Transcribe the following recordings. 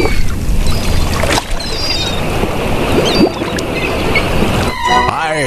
you.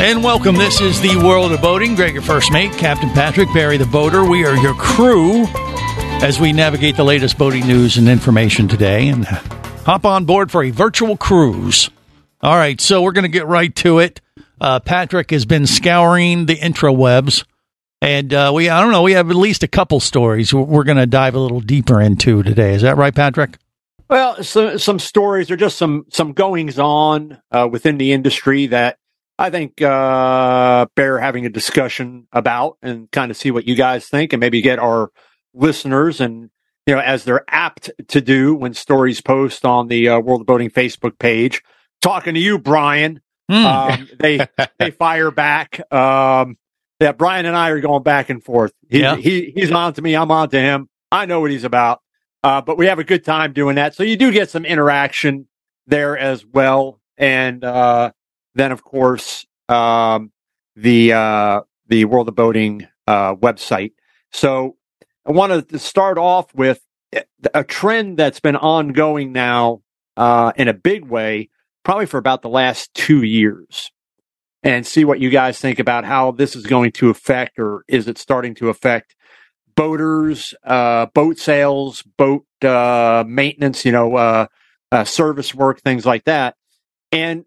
And welcome. This is the world of boating. Greg, your first mate, Captain Patrick, Barry the boater. We are your crew as we navigate the latest boating news and information today and hop on board for a virtual cruise. All right, so we're going to get right to it. Uh, Patrick has been scouring the intrawebs, and uh, we I don't know we have at least a couple stories we're going to dive a little deeper into today. Is that right, Patrick? Well, so, some stories are just some some goings on uh, within the industry that I think uh, bear having a discussion about and kind of see what you guys think and maybe get our listeners and you know as they're apt to do when stories post on the uh, World of Boating Facebook page. Talking to you, Brian. Um, they they fire back. Um, yeah, Brian and I are going back and forth. He, Yeah. he he's on to me. I'm on to him. I know what he's about. Uh, but we have a good time doing that. So you do get some interaction there as well. And uh, then, of course, um, the uh, the World of Boating uh, website. So I wanted to start off with a trend that's been ongoing now uh, in a big way, probably for about the last two years, and see what you guys think about how this is going to affect, or is it starting to affect boaters, uh, boat sales, boat uh, maintenance, you know, uh, uh, service work, things like that. And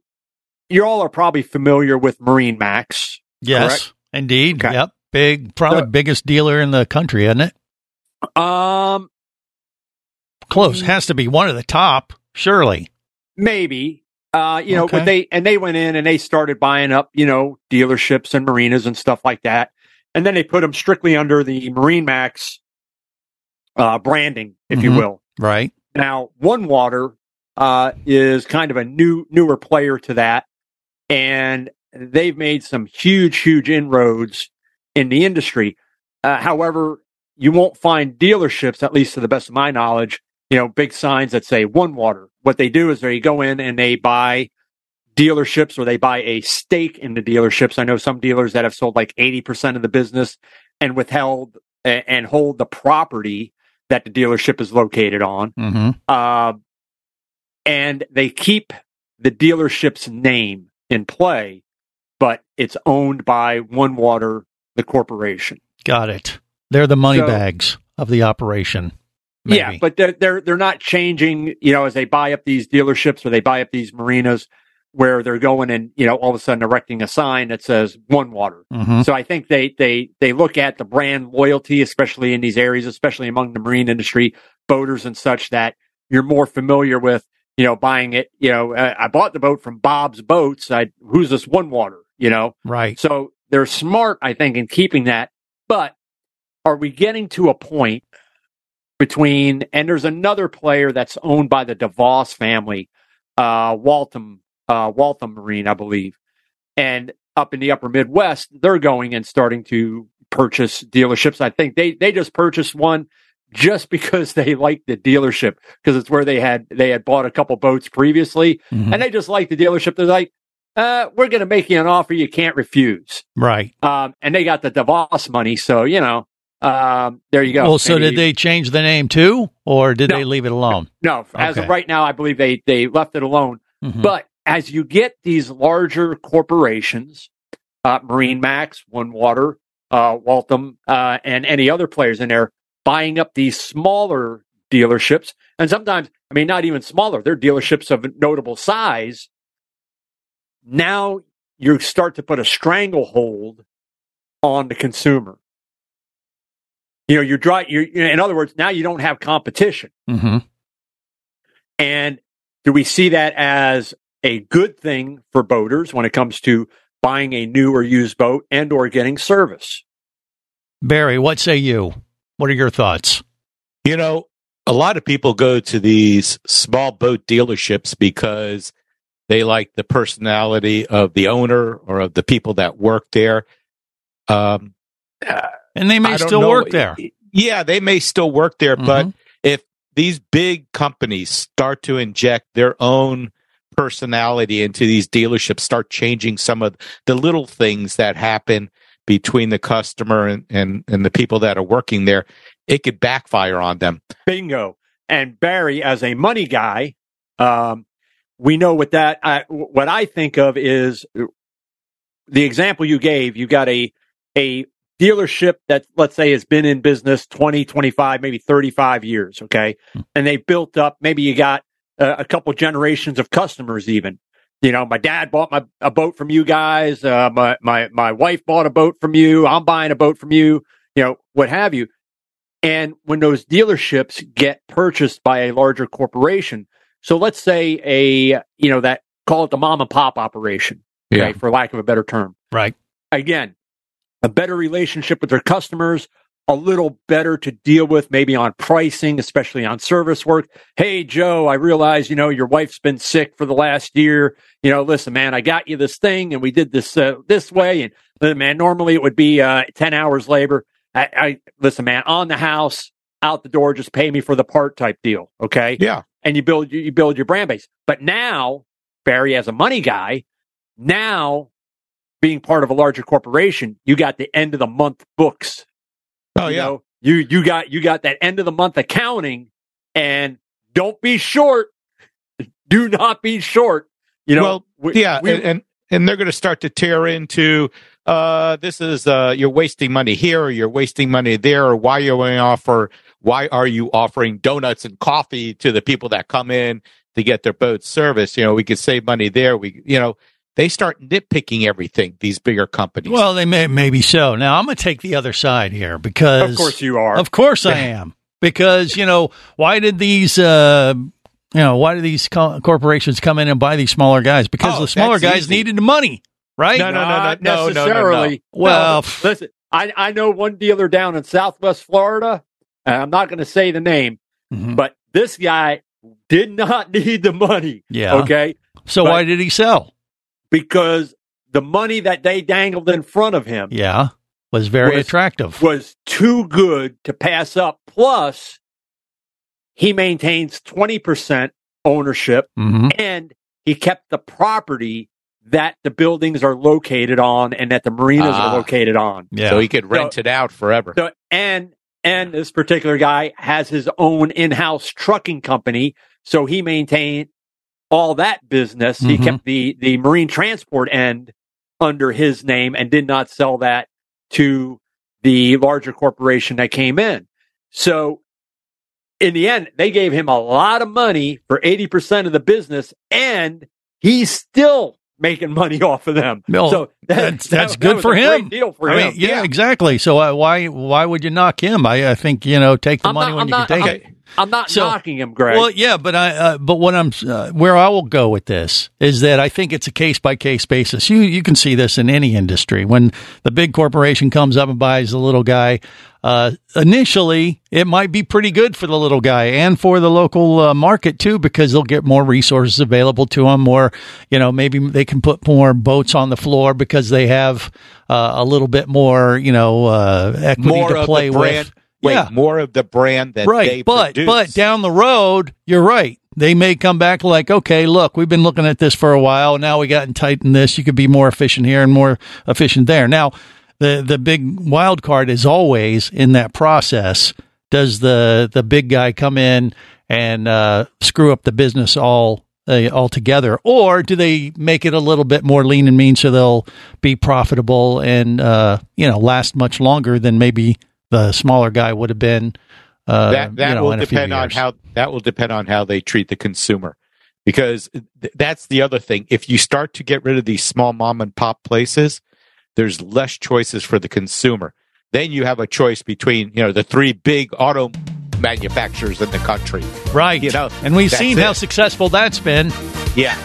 you all are probably familiar with Marine Max. Yes, Correct. indeed. Okay. Yep, big, probably So- biggest dealer in the country, isn't it? Um, Close, has to be one of the top, surely. maybe. Uh, you know, Okay. but they and they went in and they started buying up, you know, dealerships and marinas and stuff like that, and then they put them strictly under the Marine Max uh, branding, if you Mhm. will. Right. Now, One Water uh, is kind of a new newer player to that, and they've made some huge, huge inroads in the industry. Uh, however, you won't find dealerships, at least to the best of my knowledge, you know, big signs that say One Water. What they do is they go in and they buy dealerships or they buy a stake in the dealerships. I know some dealers that have sold like 80% of the business and withheld and hold the property that the dealership is located on. Mm-hmm. Uh, and they keep the dealership's name in play, but it's owned by One Water, the corporation. Got it. They're the money So- bags of the operation. Maybe. Yeah, but they're they're they're not changing. You know, as they buy up these dealerships or they buy up these marinas, where they're going and you know all of a sudden erecting a sign that says One Water. Mhm. So I think they they they look at the brand loyalty, especially in these areas, especially among the marine industry, boaters and such, that you're more familiar with. You know, buying it. You know, I bought the boat from Bob's Boats. I who's this One Water? You know, right. so they're smart, I think, in keeping that. But are we getting to a point between, and there's another player that's owned by the DeVos family, uh, Waltham, uh, Waltham Marine, I believe. And up in the upper Midwest, they're going and starting to purchase dealerships. I think they, they just purchased one just because they like the dealership because it's where they had, they had bought a couple boats previously Mhm. and they just like the dealership. They're like, uh, we're going to make you an offer you can't refuse. Right. Um, and they got the DeVos money. So, you know, um, there you go. Well, so Maybe- did they change the name too, or did No. they leave it alone? No, as Okay. of right now, I believe they, they left it alone. Mhm. But as you get these larger corporations, uh, Marine Max, One Water, uh, Waltham, uh, and any other players in there buying up these smaller dealerships, and sometimes, I mean, not even smaller, they're dealerships of notable size. Now you start to put a stranglehold on the consumer. You know, you're dry. You're, in other words, now you don't have competition. Mhm. And do we see that as a good thing for boaters when it comes to buying a new or used boat and or getting service? Barry, what say you? What are your thoughts? You know, a lot of people go to these small boat dealerships because they like the personality of the owner or of the people that work there. Um, and they may still know. work there. Yeah, they may still work there, mm-hmm. but if these big companies start to inject their own personality into these dealerships, start changing some of the little things that happen between the customer and, and, and the people that are working there, it could backfire on them. Bingo. And Barry, as a money guy, um, we know what that, I, what I think of is the example you gave. You got a, a dealership that let's say has been in business 20, 25, maybe 35 years. Okay. Hmm. And they built up, maybe you got a, a couple generations of customers even. You know, my dad bought my, a boat from you guys. Uh, my, my, my wife bought a boat from you. I'm buying a boat from you, you know, what have you. And when those dealerships get purchased by a larger corporation, so let's say a, you know, that call it the mom and pop operation, okay, yeah. for lack of a better term. Right. Again, a better relationship with their customers, a little better to deal with maybe on pricing, especially on service work. Hey, Joe, I realize, you know, your wife's been sick for the last year. You know, listen, man, I got you this thing and we did this, uh, this way. And man, normally it would be, uh, 10 hours labor. I, I, listen, man, on the house, out the door, just pay me for the part type deal. Okay. Yeah. And you build, you build your brand base. But now, Barry, as a money guy, now being part of a larger corporation, you got the end of the month books. Oh you yeah. Know, you you got you got that end of the month accounting and don't be short. Do not be short. You know, well, we, yeah, we, and, and they're going to start to tear into uh, this is uh, you're wasting money here, or you're wasting money there, or why you offer why are you offering donuts and coffee to the people that come in to get their boat service? You know, we could save money there. We you know they start nitpicking everything. These bigger companies. Well, they may maybe so. Now I'm going to take the other side here because of course you are. Of course I am because you know why did these. Uh, you know why do these co- corporations come in and buy these smaller guys? Because oh, the smaller guys easy. needed the money, right? No, no, no, no, no, necessarily. No, no, well, no, listen, I I know one dealer down in Southwest Florida. And I'm not going to say the name, mm-hmm. but this guy did not need the money. Yeah. Okay. So but, why did he sell? Because the money that they dangled in front of him yeah was very was, attractive was too good to pass up plus he maintains 20% ownership mm-hmm. and he kept the property that the buildings are located on and that the marinas are ah. located on yeah. so he could rent so, it out forever so, and and this particular guy has his own in-house trucking company so he maintained all that business. Mm-hmm. He kept the, the marine transport end under his name and did not sell that to the larger corporation that came in. So in the end, they gave him a lot of money for 80% of the business and he's still making money off of them. No, so that, that's, that's that, good that for him. deal for I him. Mean, yeah, yeah, exactly. So uh, why why would you knock him? I, I think you know take the I'm money not, when I'm you not, can take I'm, it. I'm not so, knocking him, Greg. Well, yeah, but I uh, but what I'm uh, where I will go with this is that I think it's a case by case basis. You you can see this in any industry when the big corporation comes up and buys the little guy. Uh, initially, it might be pretty good for the little guy and for the local uh, market too, because they'll get more resources available to them. Or, you know, maybe they can put more boats on the floor because they have uh, a little bit more, you know, uh, equity more to play with. Wait, yeah. more of the brand that right. but, produce. But down the road, you're right. They may come back like, okay, look, we've been looking at this for a while. Now we got to tighten this. You could be more efficient here and more efficient there. Now, the the big wild card is always in that process. Does the the big guy come in and uh, screw up the business all uh, altogether, or do they make it a little bit more lean and mean so they'll be profitable and uh, you know last much longer than maybe the smaller guy would have been? Uh, that that you know, will depend on how that will depend on how they treat the consumer, because th- that's the other thing. If you start to get rid of these small mom and pop places, there's less choices for the consumer. Then you have a choice between, you know, the three big auto manufacturers in the country. Right. You know, and we've seen it. how successful that's been. Yeah.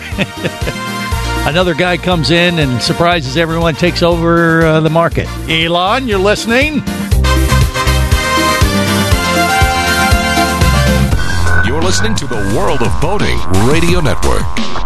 Another guy comes in and surprises everyone, takes over uh, the market. Elon, you're listening? You're listening to the World of Boating Radio Network.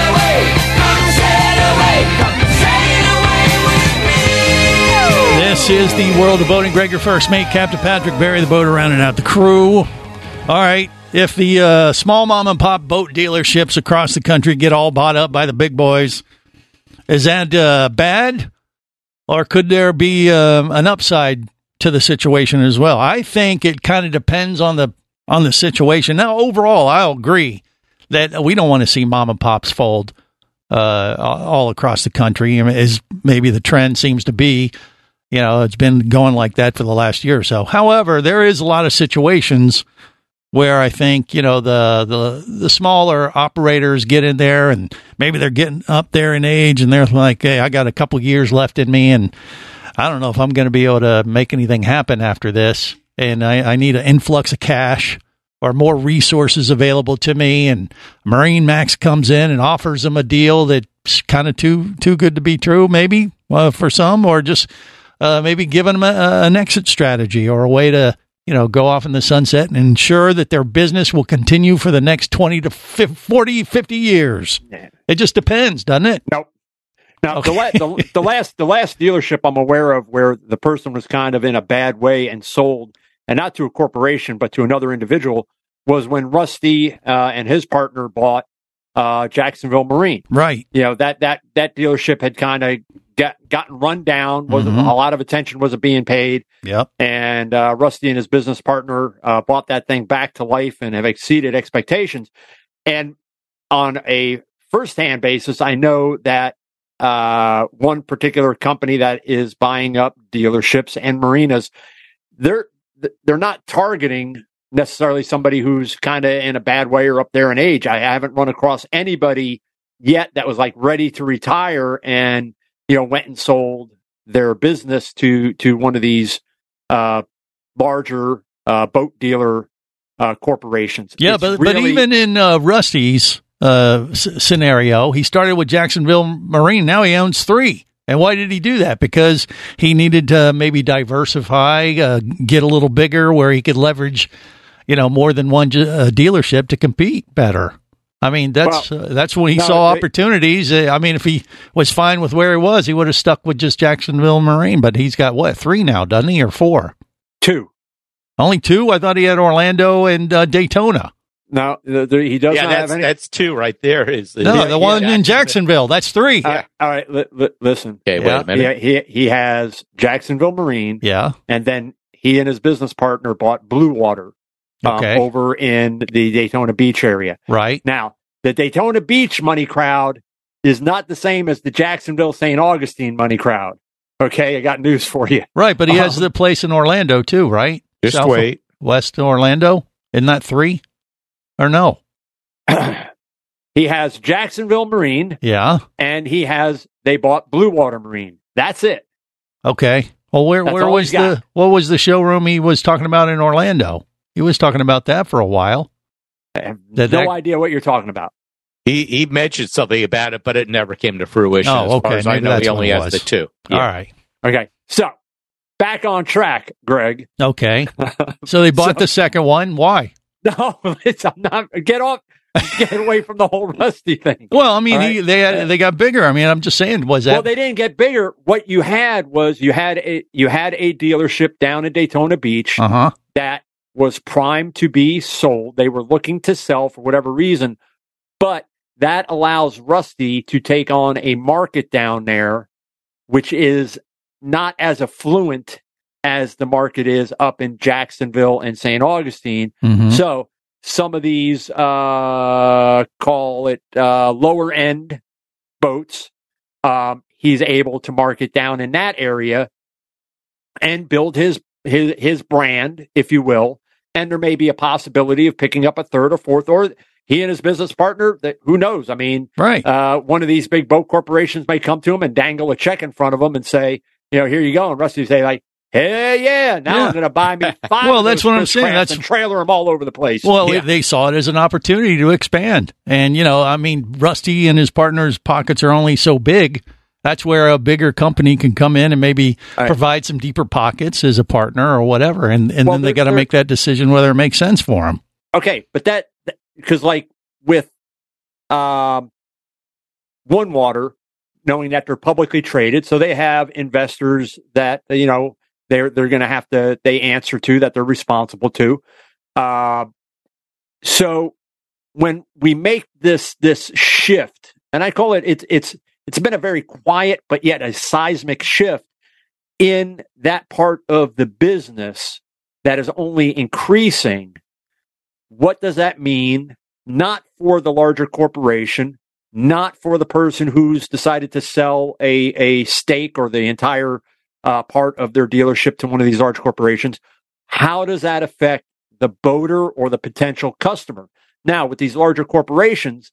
This is the world of boating. Greg, your first mate, Captain Patrick Barry, the boat around and out the crew. All right. If the uh, small mom and pop boat dealerships across the country get all bought up by the big boys, is that uh, bad? Or could there be um, an upside to the situation as well? I think it kind of depends on the on the situation. Now, overall, I'll agree that we don't want to see mom and pops fold uh, all across the country. As maybe the trend seems to be, you know, it's been going like that for the last year or so. However, there is a lot of situations where I think you know the the the smaller operators get in there and maybe they're getting up there in age and they're like, hey, I got a couple years left in me and I don't know if I'm going to be able to make anything happen after this, and I, I need an influx of cash or more resources available to me. And Marine Max comes in and offers them a deal that's kind of too too good to be true, maybe uh, for some, or just uh, maybe giving them a, an exit strategy or a way to you know go off in the sunset and ensure that their business will continue for the next 20 to 50, 40 50 years. It just depends doesn't it? No now okay. the, la- the, the last the last dealership i'm aware of where the person was kind of in a bad way and sold and not to a corporation but to another individual was when rusty uh, and his partner bought uh, Jacksonville Marine. Right. You know that that that dealership had kind of got gotten run down. Was Mhm. a lot of attention wasn't being paid. Yep. And uh, Rusty and his business partner uh, brought that thing back to life and have exceeded expectations. And on a first-hand basis, I know that uh, one particular company that is buying up dealerships and marinas, they're they're not targeting necessarily somebody who's kind of in a bad way or up there in age. I haven't run across anybody yet that was like ready to retire and you know went and sold their business to to one of these uh, larger uh, boat dealer uh, corporations. yeah It's but but even in uh, rusty's uh, s- scenario. He started with Jacksonville Marine. Now he owns three. And why did he do that? Because he needed to maybe diversify, uh, get a little bigger where he could leverage, you know, more than one uh, dealership to compete better. I mean, that's uh, that's when he no, saw they- opportunities. Uh, I mean, if he was fine with where he was, he would have stuck with just Jacksonville Marine. But he's got what three now, doesn't he, or four? Two. Only two. I thought he had Orlando and uh, Daytona. No, the, the, he does yeah, not that's have any. that's two right there. Is No, yeah, the one yeah, in Jacksonville. That's three. Uh, all right, li- li- listen. Okay, wait Yeah. a minute. He, he he has Jacksonville Marine, Yeah. and then he and his business partner bought Blue Water um, Okay. over in the Daytona Beach area. Right. Now, the Daytona Beach money crowd is not the same as the Jacksonville St. Augustine money crowd. Okay, I got news for you. Right. But he has Um, the place in Orlando too, right? Just South wait. West Orlando. Isn't that three? Or no? he has Jacksonville Marine, Yeah. and he has they bought Blue Water Marine. That's it. Okay. Well, where That's where was the what was the showroom he was talking about in Orlando? He was talking about that for a while. I have Did no that- idea what you're talking about. He he mentioned something about it, but it never came to fruition. Oh, as far okay. as I know, that's he only it has the two. All right. Okay, so back on track, Greg. Okay. So they bought the second one. Why? No, it's, I'm not. Get off. Get away from the whole Rusty thing. Well, I mean, All he, they had, they got bigger. I mean, I'm just saying, was that Well, they didn't get bigger. What you had was you had a you had a dealership down in Daytona Beach uh huh? that was primed to be sold. They were looking to sell for whatever reason, but that allows Rusty to take on a market down there, which is not as affluent as the market is up in Jacksonville and St. Augustine. hmm So some of these uh, call it uh, lower end boats. Um, he's able to market down in that area and build his his his brand, if you will. And there may be a possibility of picking up a third or fourth, or he and his business partner. That who knows? I mean, Right. uh, one of these big boat corporations may come to him and dangle a check in front of him and say, you know, here you go. And Rusty say like, hey, yeah, now Yeah. I'm going to buy me five. Well, that's what I'm saying. That's- and trailer them all over the place. Well, Yeah. they saw it as an opportunity to expand. And, you know, I mean, Rusty and his partner's pockets are only so big. That's where a bigger company can come in and maybe Right. provide some deeper pockets as a partner or whatever. And, and Well, then they got to make that decision whether it makes sense for them. Okay, but that because like with um, One Water, knowing that they're publicly traded, so they have investors that you know they're they're going to have to they answer to that they're responsible to. Uh, so when we make this this shift, and I call it it's it's it's been a very quiet but yet a seismic shift in that part of the business that is only increasing what does that mean? Not for the larger corporation, not for the person who's decided to sell a, a stake or the entire uh, part of their dealership to one of these large corporations. How does that affect the boater or the potential customer? Now, with these larger corporations,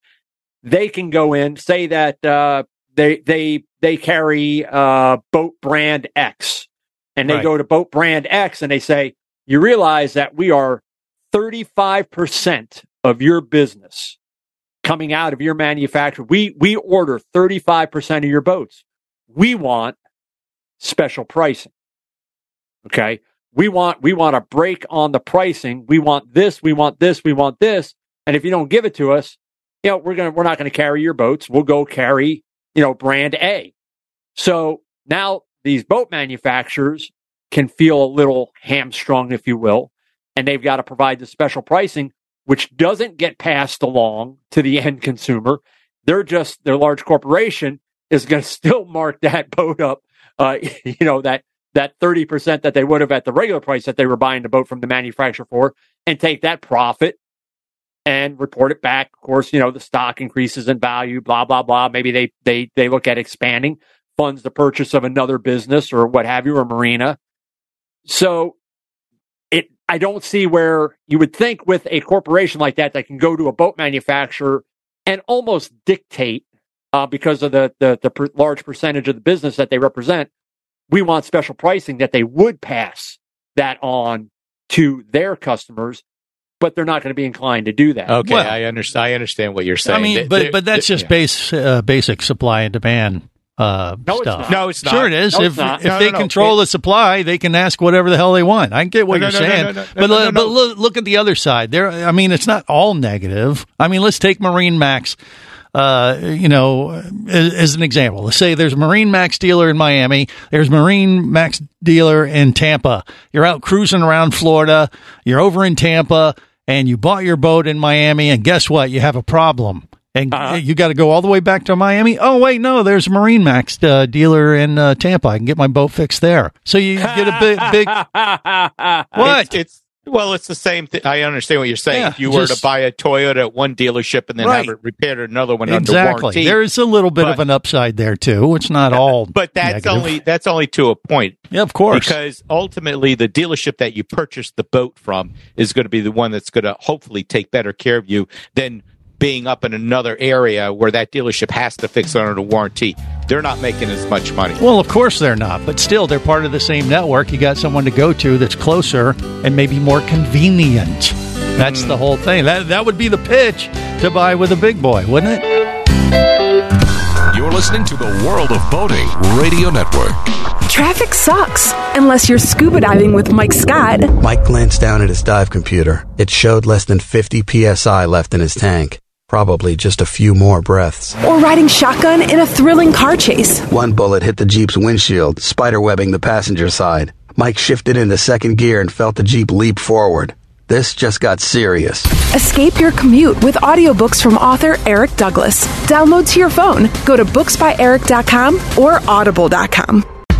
they can go in, say that uh, they they they carry uh, boat brand X, and they Right. go to boat brand X and they say, you realize that we are 35% of your business coming out of your manufacturer. We, we order 35% of your boats. We want special pricing. Okay. We want, we want a break on the pricing. We want this. We want this. We want this. And if you don't give it to us, you know, we're to, we're not going to carry your boats. We'll go carry, you know, brand A. So now these boat manufacturers can feel a little hamstrung, if you will, and they've got to provide the special pricing, which doesn't get passed along to the end consumer. They're just their large corporation is going to still mark that boat up, uh, you know that that thirty percent that they would have at the regular price that they were buying the boat from the manufacturer for, and take that profit and report it back. Of course, you know the stock increases in value, blah blah blah. Maybe they they they look at expanding funds the purchase of another business or what have you, or marina. So it I don't see where you would think with a corporation like that that can go to a boat manufacturer and almost dictate uh, because of the the, the per- large percentage of the business that they represent. We want special pricing that they would pass that on to their customers. But they're not going to be inclined to do that. Okay, Well- I understand. I understand what you're saying. I mean, They- but but that's just yeah. base uh, basic supply and demand uh, No, it's stuff. not. No, it's not. Sure, it is. No, if not. if No, they no, no. control the supply, they can ask whatever the hell they want. I get what No, you're no, no, saying, no, no, no, but no, uh, no, but no. look, look at the other side. There, I mean, it's not all negative. I mean, let's take Marine Max. Uh, you know, as, as an example, let's say there's a Marine Max dealer in Miami. There's Marine Max dealer in Tampa. You're out cruising around Florida. You're over in Tampa, and you bought your boat in Miami. And guess what? You have a problem and Uh-huh. you got to go all the way back to Miami. Oh wait, no, there's a Marine Max uh, dealer in uh, Tampa. I can get my boat fixed there. So you get a big, big what? It's, it's well, it's the same thing. I understand what you're saying. Yeah, if you were to buy a Toyota at one dealership and then Right. have it repaired at another one under exactly. warranty, There's a little bit of an upside there too. It's not all, but that's negative. only that's only to a point. yeah, of course. Because ultimately, the dealership that you purchased the boat from is going to be the one that's going to hopefully take better care of you than being up in another area where that dealership has to fix it under the warranty. They're not making as much money. Well, of course they're not, but still they're part of the same network. You got someone to go to that's closer and maybe more convenient. That's Hmm. the whole thing. That that would be the pitch to buy with a big boy, wouldn't it? You're listening to the World of Boating Radio Network. Traffic sucks unless you're scuba diving with Mike Scott. Mike glanced down at his dive computer. It showed less than 50 psi left in his tank. Probably just a few more breaths. Or riding shotgun in a thrilling car chase. One bullet hit the Jeep's windshield, spiderwebbing the passenger side. Mike shifted into second gear and felt the Jeep leap forward. This just got serious. Escape your commute with audiobooks from author Eric Douglas. Download to your phone. Go to booksbyeric.com or audible.com.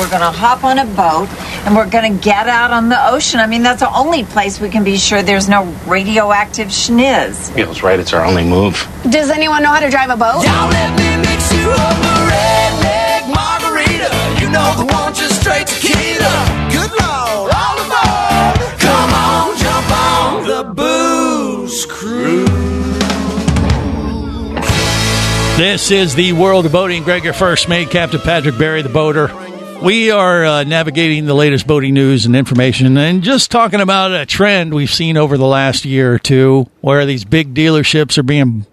We're going to hop on a boat and we're going to get out on the ocean. I mean, that's the only place we can be sure there's no radioactive schniz. Feels right. It's our only move. Does anyone know how to drive a boat? margarita. You know the one just straight tequila. Good Lord, all aboard. Come on, jump on the booze cruise. This is the world of boating. Greg, your first mate, Captain Patrick Barry, the boater. We are uh, navigating the latest boating news and information and just talking about a trend we've seen over the last year or two where these big dealerships are being,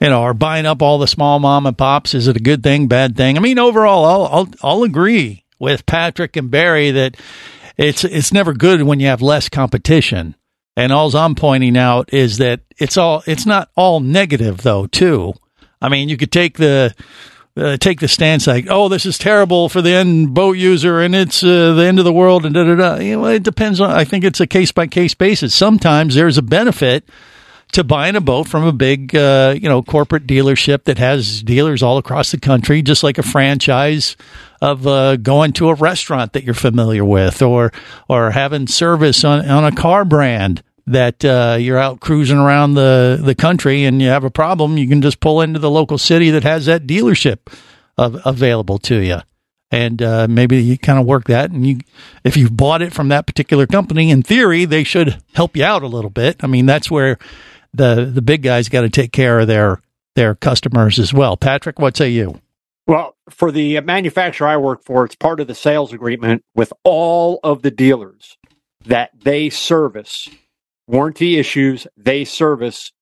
you know, are buying up all the small mom and pops. Is it a good thing, bad thing? I mean, overall, I'll, I'll, I'll agree with Patrick and Barry that it's, it's never good when you have less competition. And all I'm pointing out is that it's all, it's not all negative though, too. I mean, you could take the, uh, take the stance like, oh, this is terrible for the end boat user and it's uh, the end of the world and da da da. You know, it depends on. I think it's a case by case basis. Sometimes there's a benefit to buying a boat from a big, uh, you know, corporate dealership that has dealers all across the country, just like a franchise of uh, going to a restaurant that you're familiar with, or or having service on on a car brand that uh, you're out cruising around the, the country and you have a problem, you can just pull into the local city that has that dealership of, available to you. And uh, maybe you kind of work that, and you, if you've bought it from that particular company, in theory, they should help you out a little bit. I mean, that's where the the big guys got to take care of their their customers as well. Patrick, what say you? Well, for the manufacturer I work for, it's part of the sales agreement with all of the dealers that they service warranty issues. They service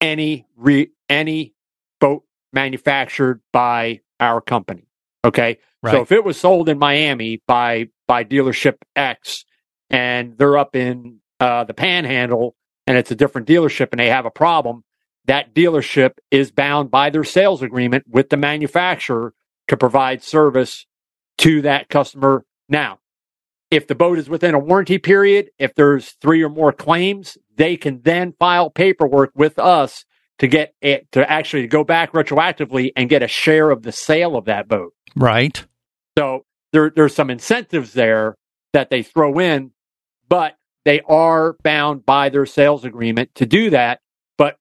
any re, any boat manufactured by our company. Okay. Right. So if it was sold in Miami by by dealership X and they're up in uh, the Panhandle and it's a different dealership and they have a problem, that dealership is bound by their sales agreement with the manufacturer to provide service to that customer. Now, if the boat is within a warranty period, if there's three or more claims, they can then file paperwork with us to get it to actually go back retroactively and get a share of the sale of that boat. Right. So there, there's some incentives there that they throw in, but they are bound by their sales agreement to do that. But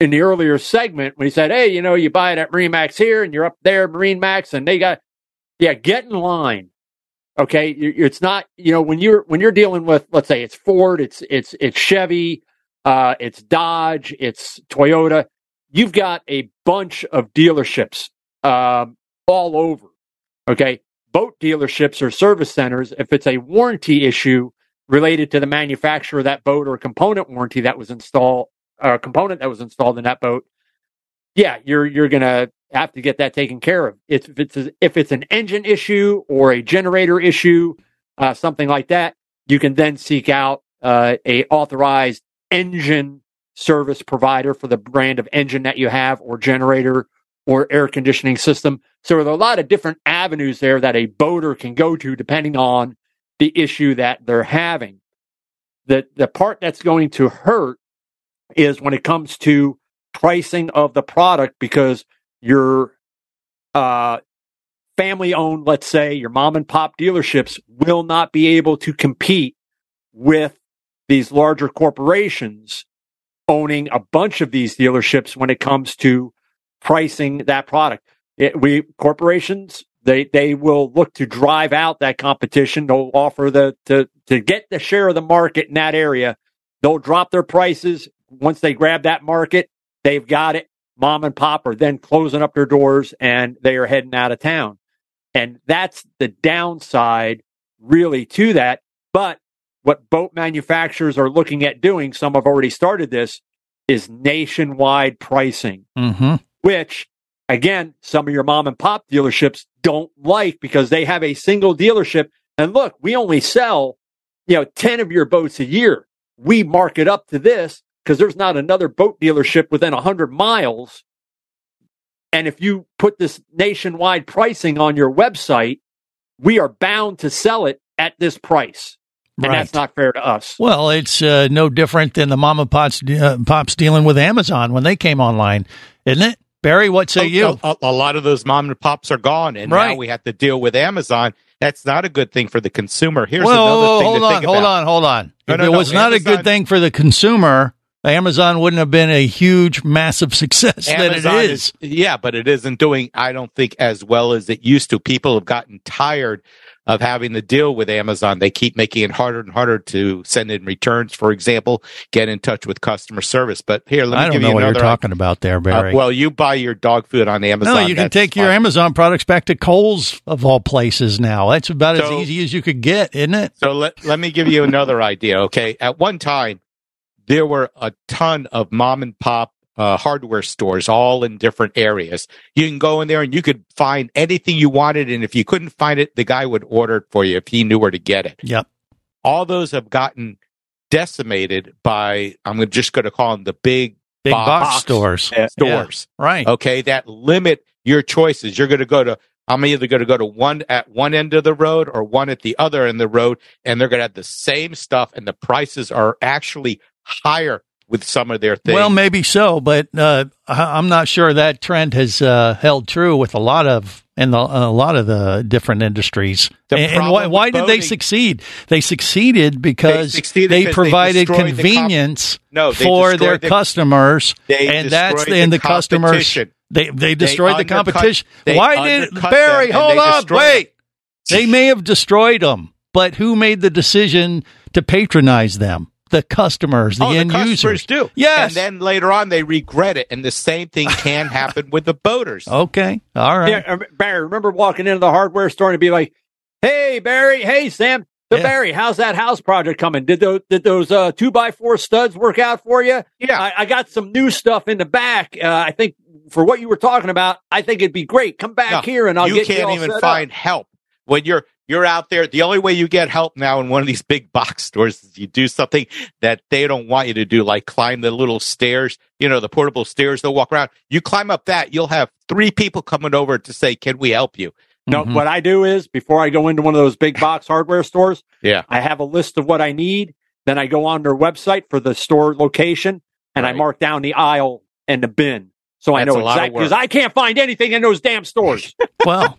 in the earlier segment, when he said, "Hey, you know, you buy it at Marine Max here, and you're up there, Marine Max, and they got, yeah, get in line." Okay, it's not, you know, when you're when you're dealing with, let's say, it's Ford, it's it's it's Chevy, uh, it's Dodge, it's Toyota. You've got a bunch of dealerships um, all over. Okay. Boat dealerships or service centers, if it's a warranty issue related to the manufacturer of that boat or component warranty that was installed, or a component that was installed in that boat, yeah, you're you're gonna have to get that taken care of. It's, if it's if it's an engine issue or a generator issue, uh, something like that, you can then seek out uh, a authorized engine service provider for the brand of engine that you have or generator or air conditioning system. So there are a lot of different avenues there that a boater can go to depending on the issue that they're having. The the part that's going to hurt is when it comes to pricing of the product because your uh, family owned, let's say your mom and pop dealerships will not be able to compete with these larger corporations owning a bunch of these dealerships when it comes to pricing that product. It, we corporations they they will look to drive out that competition. They'll offer the to to get the share of the market in that area. They'll drop their prices once they grab that market. They've got it. Mom and pop are then closing up their doors and they are heading out of town. And that's the downside really to that. But what boat manufacturers are looking at doing, some have already started this, is nationwide pricing Mm-hmm. which again, some of your mom and pop dealerships don't like because they have a single dealership. And look, we only sell, you know, 10 of your boats a year. We mark it up to this because there's not another boat dealership within 100 miles. And if you put this nationwide pricing on your website, we are bound to sell it at this price. And Right. that's not fair to us. Well, it's uh, no different than the mom and pops, uh, pops dealing with Amazon when they came online, isn't it? Barry, what say you? A, a lot of those mom and pops are gone, and Right. now we have to deal with Amazon. That's not a good thing for the consumer. Here's well, another thing hold to on, think hold about. on, hold on. No, no, it no, was not a good thing for the consumer, Amazon wouldn't have been a huge, massive success that Amazon it is. Yeah, but it isn't doing, I don't think, as well as it used to. People have gotten tired of having to deal with Amazon. They keep making it harder and harder to send in returns, for example, get in touch with customer service. But here, let me I don't give know you what you're another. talking about there, uh, Barry. well, you buy your dog food on Amazon. no, you can take your. Amazon products back to Kohl's of all places now. That's about So- as easy as you could get, isn't it? So let, let me give you another idea. Okay. At one time, there were a ton of mom and pop uh, hardware stores all in different areas. You can go in there and you could find anything you wanted. And if you couldn't find it, the guy would order it for you if he knew where to get it. Yep. All those have gotten decimated by, I'm just going to call them the big, Big box stores. uh, stores. Yeah, right. Okay. That limit your choices. You're going to go to, I'm either going to go to one at one end of the road or one at the other end of the road, and they're going to have the same stuff, and the prices are actually higher with some of their things. Well, maybe so, but uh, I'm not sure that trend has uh, held true with a lot of in the, a lot of the different industries. The and and why, why did they succeed? They succeeded because They succeeded they because they provided the convenience No, for their the- customers, and that's the, and the customers. They they destroyed the competition. Why did Barry? Hold destroyed wait. They may have destroyed them, but who made the decision to patronize them? The customers, the oh, end the customers users. do. Yes. And then later on, they regret it. And the same thing can happen with the boaters. Okay. All right. Yeah, Barry, remember walking into the hardware store and be like, "Hey, Barry. Hey, Sam. So Barry, how's that house project coming? Did those did those uh, two by four studs work out for you? Yeah, I, I got some new stuff in the back. Uh, I think for what you were talking about, I think it'd be great. Come back No, here and I'll you get can't you all even set find Up. help when you're you're out there. The only way you get help now in one of these big box stores is you do something that they don't want you to do, like climb the little stairs. You know, the portable stairs they'll walk around. You climb up that, you'll have three people coming over to say, "Can we help you?" No, Mm-hmm. what I do is before I go into one of those big box hardware stores, Yeah. I have a list of what I need. Then I go on their website for the store location and I mark down the aisle and the bin. So I know a lot of exactly because I can't find anything in those damn stores. Well,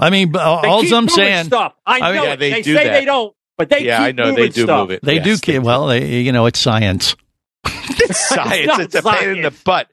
I mean, all keep I'm saying, stuff. I know I mean- Yeah, they they do say that. they don't, but they Yeah, keep I know they do stuff. move it. they Yes, do. Ke- well, they, you know, it's science. It's science. not it's a pain in the butt.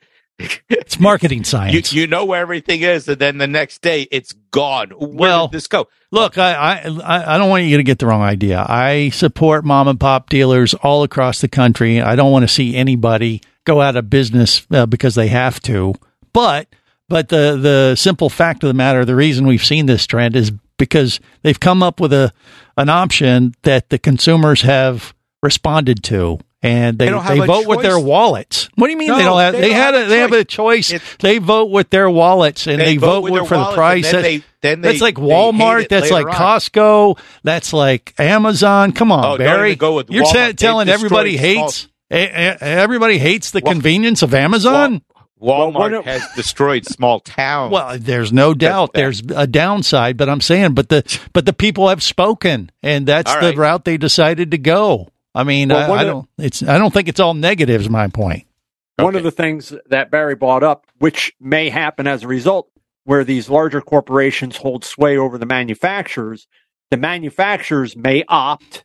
It's marketing science. You you know where everything is, and then the next day it's gone. Where Well, did this go? Look, I, I I I don't want you to get the wrong idea. I support mom and pop dealers all across the country. I don't want to see anybody go out of business uh, because they have to. But but the the simple fact of the matter, the reason we've seen this trend is because they've come up with a an option that the consumers have responded to. And they, They they, have a vote with their wallets. What do you mean they don't have? they They, don't had have a, a they have a choice. choice. they vote with their wallets and They they, vote vote, with with for the wallets, price. then That- they- then that's like Walmart. That's like on. Costco. That's like Amazon. Come on, Oh, Barry. go with You're Walmart. ta- They telling everybody destroyed small- hates. eh, Everybody hates the convenience of Amazon. Walmart has destroyed small towns. Well, there's no doubt there's a downside, but I'm saying, but the but the people have spoken, and that's All the route they decided to go. I mean, Well, I, I don't. It's I don't think it's all negatives. My point. One of the things that Barry brought up, which may happen as a result, where these larger corporations hold sway over the manufacturers, the manufacturers may opt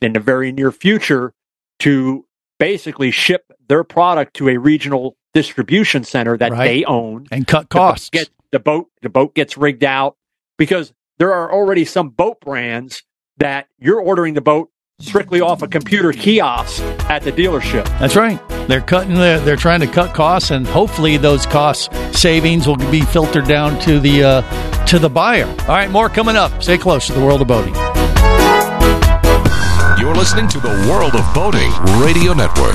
in the very near future to basically ship their product to a regional distribution center that Right. they own and cut The boat costs. Get the boat. The boat gets rigged out because there are already some boat brands that you're ordering the boat strictly off a computer kiosk at the dealership. That's right. They're cutting. The, they're trying to cut costs, and hopefully those cost savings will be filtered down to the uh, to the buyer. All right, more coming up. Stay close to the world of boating. You're listening to the World of Boating Radio Network.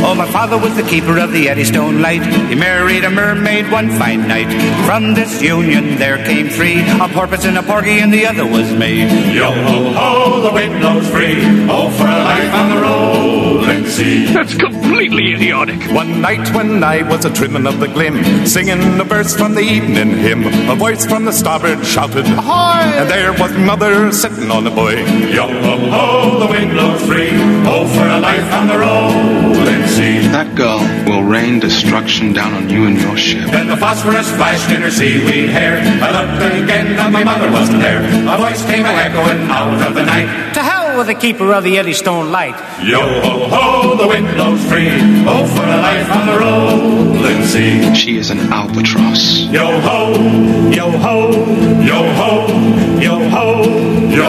Oh, my father was the keeper of the Eddystone Light. He married a mermaid one fine night. From this union there came three, a porpoise and a porgy, and the other was me. Yo ho ho, the wind blows free. Oh, for a life on the sea. That's completely idiotic. One night when I was a trimming of the glim, singing a verse from the evening hymn, a voice from the starboard shouted, Ahoy! And there was mother sitting on a buoy. Yo ho ho, the wind blows free. Oh, for a life on the rolling sea. That gull will rain destruction down on you and your ship. Then the phosphorus flashed in her seaweed hair. I looked again, and my mother wasn't there. A voice came echoing out of the night. To with the keeper of the Eddystone Light. Yo ho ho, the wind blows free. Oh, for a life on the rolling sea. She is an albatross. Yo ho, yo ho, yo ho, yo ho, yo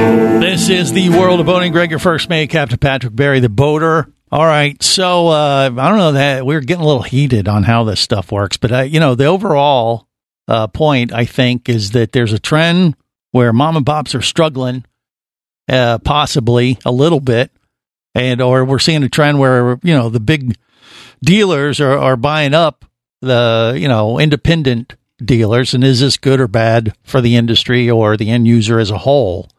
ho. This is the world of boating. Greg, your first mate, Captain Patrick Barry, the boater. All right, so uh, I don't know that we're getting a little heated on how this stuff works, but uh, you know the overall uh, point I think is that there's a trend where mom and pops are struggling, uh, possibly a little bit, and or we're seeing a trend where you know the big dealers are, are buying up the you know independent dealers, and is this good or bad for the industry or the end user as a whole?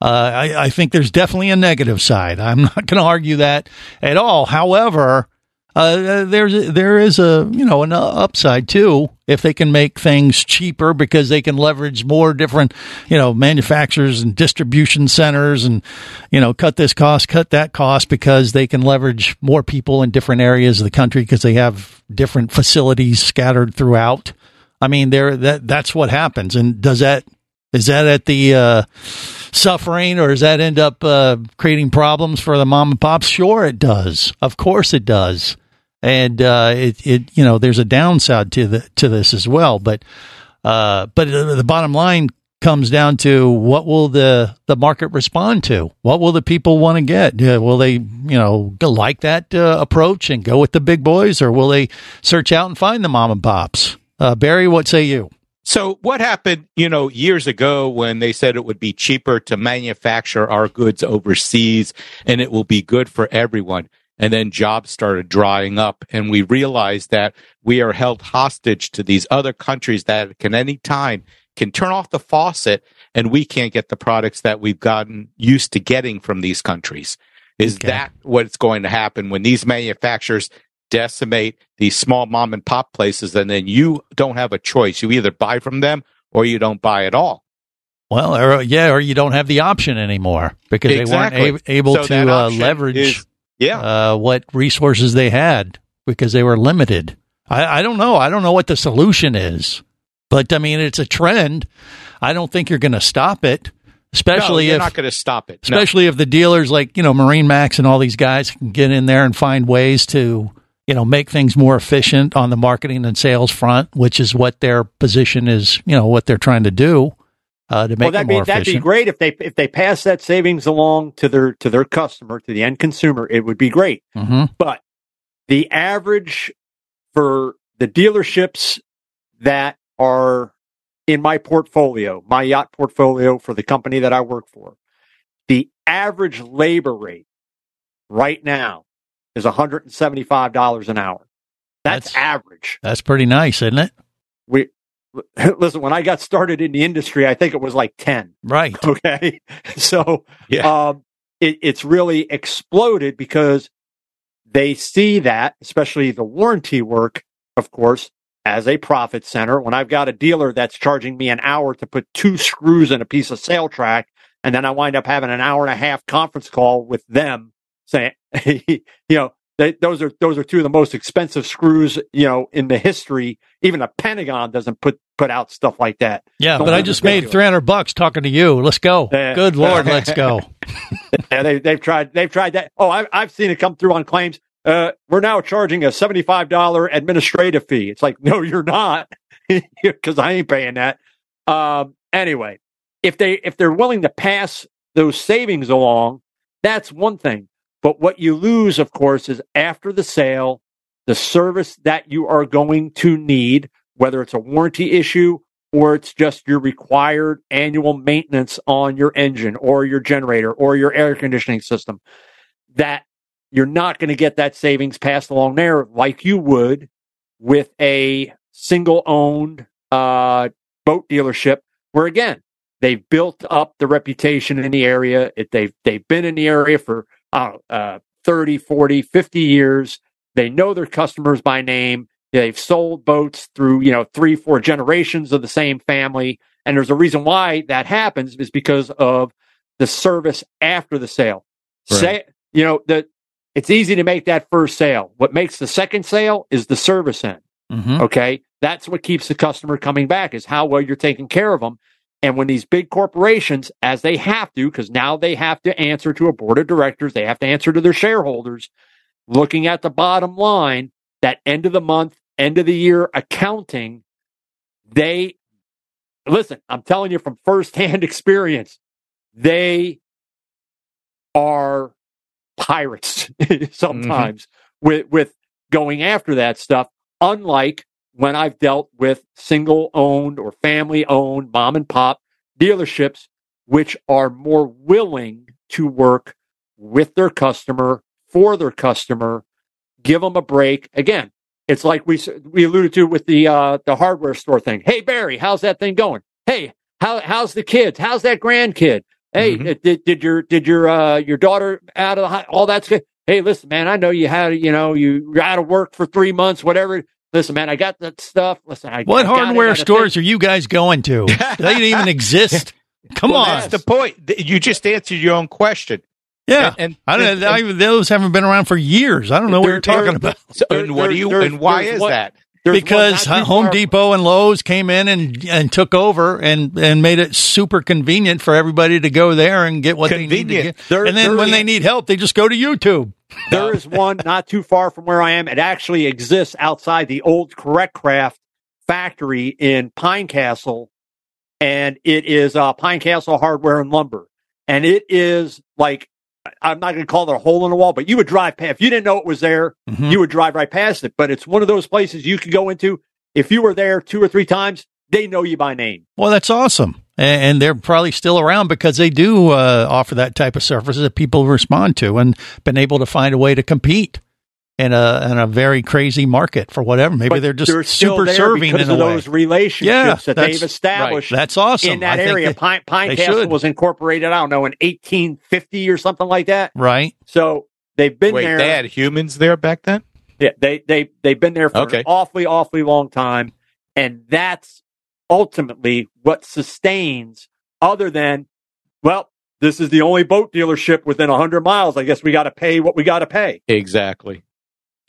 Uh, I, I think there's definitely a negative side. I'm not going to argue that at all. However, uh, there's there is a you know an upside too if they can make things cheaper because they can leverage more different you know manufacturers and distribution centers and you know cut this cost cut that cost because they can leverage more people in different areas of the country because they have different facilities scattered throughout. I mean, there that that's what happens. And does that is that at the uh, suffering, or does that end up uh, creating problems for the mom and pops? Sure, it does. Of course, it does. And uh, it, it, you know, there's a downside to the to this as well. But, uh, but the bottom line comes down to what will the the market respond to? What will the people want to get? will they, you know, like that uh, approach and go with the big boys, or will they search out and find the mom and pops? Uh, Barry, what say you? So what happened, you know, years ago when they said it would be cheaper to manufacture our goods overseas and it will be good for everyone? And then jobs started drying up and we realized that we are held hostage to these other countries that can any time can turn off the faucet and we can't get the products that we've gotten used to getting from these countries. Is okay. that what's going to happen when these manufacturers decimate these small mom and pop places and then you don't have a choice. You either buy from them or you don't buy at all. Well, or, yeah, or you don't have the option anymore because exactly. they weren't a- able so to uh, leverage is, yeah. Uh, what resources they had because they were limited. I, I don't know. I don't know what the solution is, but I mean, it's a trend. I don't think you're going to stop it especially no, if not going to stop it. Especially no. if the dealers like you know MarineMax and all these guys can get in there and find ways to you know, make things more efficient on the marketing and sales front, which is what their position is, you know, what they're trying to do uh, to make well, that'd be, That'd be great if they if they pass that savings along to their to their customer, to the end consumer. It would be great. Mm-hmm. But the average for the dealerships that are in my portfolio, my yacht portfolio for the company that I work for, the average labor rate right now is $175 an hour. That's, that's, average. That's pretty nice, isn't it? We listen, when I got started in the industry, I think it was like 10. Right. Okay. So, yeah. um, it, it's really exploded because they see that, especially the warranty work, of course, as a profit center. When I've got a dealer that's charging me an hour to put two screws in a piece of sail track, and then I wind up having an hour and a half conference call with them saying, you know, they, those are those are two of the most expensive screws, you know, in the history. Even a Pentagon doesn't put put out stuff like that. Yeah, Don't but I just made three hundred bucks talking to you. Let's go. Uh, Good lord, let's go. yeah, they they've tried they've tried that. Oh, I, I've seen it come through on claims. Uh, we're now charging a seventy five dollar administrative fee. It's like, no, you're not, because I ain't paying that. Um, anyway, if they if they're willing to pass those savings along, that's one thing. But what you lose, of course, is after the sale, the service that you are going to need, whether it's a warranty issue or it's just your required annual maintenance on your engine or your generator or your air conditioning system, that you're not going to get that savings passed along there like you would with a single owned uh, boat dealership, where again, they've built up the reputation in the area. It, they've, they've been in the area for uh, uh, 30, 40, 50 years. They know their customers by name. They've sold boats through, you know, three, four generations of the same family. And there's a reason why that happens is because of the service after the sale. Right. Say, you know, that it's easy to make that first sale. What makes the second sale is the service end. Mm-hmm. Okay. That's what keeps the customer coming back is how well you're taking care of them. And when these big corporations, as they have to, because now they have to answer to a board of directors, they have to answer to their shareholders, looking at the bottom line, that end of the month, end of the year accounting, they listen, I'm telling you from firsthand experience, they are pirates sometimes mm-hmm. with with going after that stuff, unlike when I've dealt with single owned or family owned mom and pop dealerships, which are more willing to work with their customer for their customer, give them a break. Again, it's like we we alluded to with the uh, the hardware store thing. Hey Barry, how's that thing going? Hey, how how's the kids? How's that grandkid? Hey, mm-hmm. did did your did your uh, your daughter out of the all that's good? hey, listen, man, I know you had, you know, you were out of work for three months, whatever. Listen, man, I got that stuff. Listen, I What I hardware got stores thing." are you guys going to? they Do they even exist? Come Well, on. That's the point. You just answered your own question. Yeah. And, and, I don't and- know. I- those haven't been around for years. I don't know what you're talking about. so- and what do you? And why is one- that? there's because Home far- Depot and Lowe's came in and and took over and and made it super convenient for everybody to go there and get what they need to Convenient. get. There- and then there when is- they need help, they just go to YouTube. There is one not too far from where I am. It actually exists outside the old Correct Craft factory in Pine Castle, and it is uh, Pine Castle Hardware and Lumber, and it is like I'm not going to call it a hole in the wall, but you would drive past. If you didn't know it was there, Mhm. you would drive right past it. But it's one of those places you could go into. If you were there two or three times, they know you by name. Well, that's awesome. And, and they're probably still around because they do uh, offer that type of services that people respond to and been able to find a way to compete in a in a very crazy market for whatever. Maybe But they're just still super there serving because in a of way. those relationships Yeah, that they've established. That's awesome. in that I think area. they- Pine, Pine Castle should. was incorporated. I don't know in 1850 or something like that. right. So they've been Wait, there. they had humans there back then. Yeah, they they they've been there for Okay. an awfully awfully long time, and that's ultimately what sustains. Other than, well, this is the only boat dealership within hundred miles. I guess we got to pay what we got to pay. Exactly.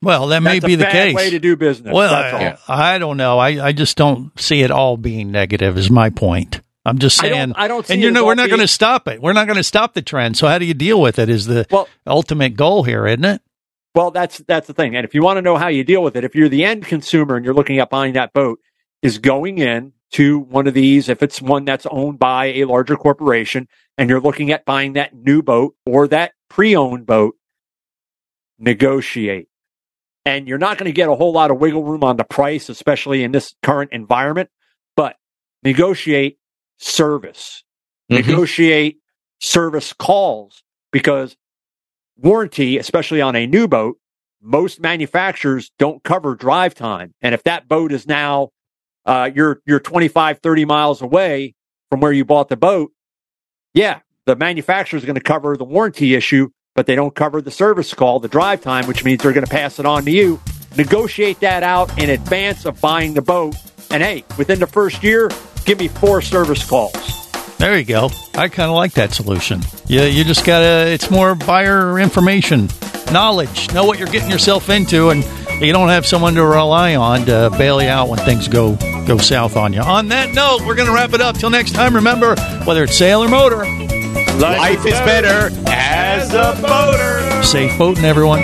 Well, that may be the case. way to do business. Well, that's. I, I don't know. I, I just don't see it all being negative. Is my point. I'm just I don't- saying. I don't see and you know, we're not going to stop it. We're not going to stop the trend. So how do you deal with it? Is the Well- ultimate goal here, isn't it? Well, that's that's the thing. And if you want to know how you deal with it, if you're the end consumer and you're looking at buying that boat, is going in to one of these, if it's one that's owned by a larger corporation, and you're looking at buying that new boat or that pre-owned boat, negotiate. And you're not going to get a whole lot of wiggle room on the price, especially in this current environment, but negotiate service. Mhm. Negotiate service calls because warranty, especially on a new boat, most manufacturers don't cover drive time. And if that boat is now, uh, you're, you're 25, 30 miles away from where you bought the boat, yeah, the manufacturer is going to cover the warranty issue, but they don't cover the service call, the drive time, which means they're going to pass it on to you. Negotiate that out in advance of buying the boat. And hey, within the first year, give me four service calls. There you go. I kind of like that solution. Yeah, you just gotta. It's more buyer information, knowledge. Know what you're getting yourself into, and you don't have someone to rely on to bail you out when things go go south on you. On that note, we're gonna wrap it up. Till next time, remember whether it's sail or motor, Life is better as a boater. safe boating, everyone.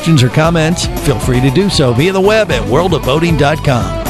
questions or comments? Feel free to do so via the web at worldofboating.com.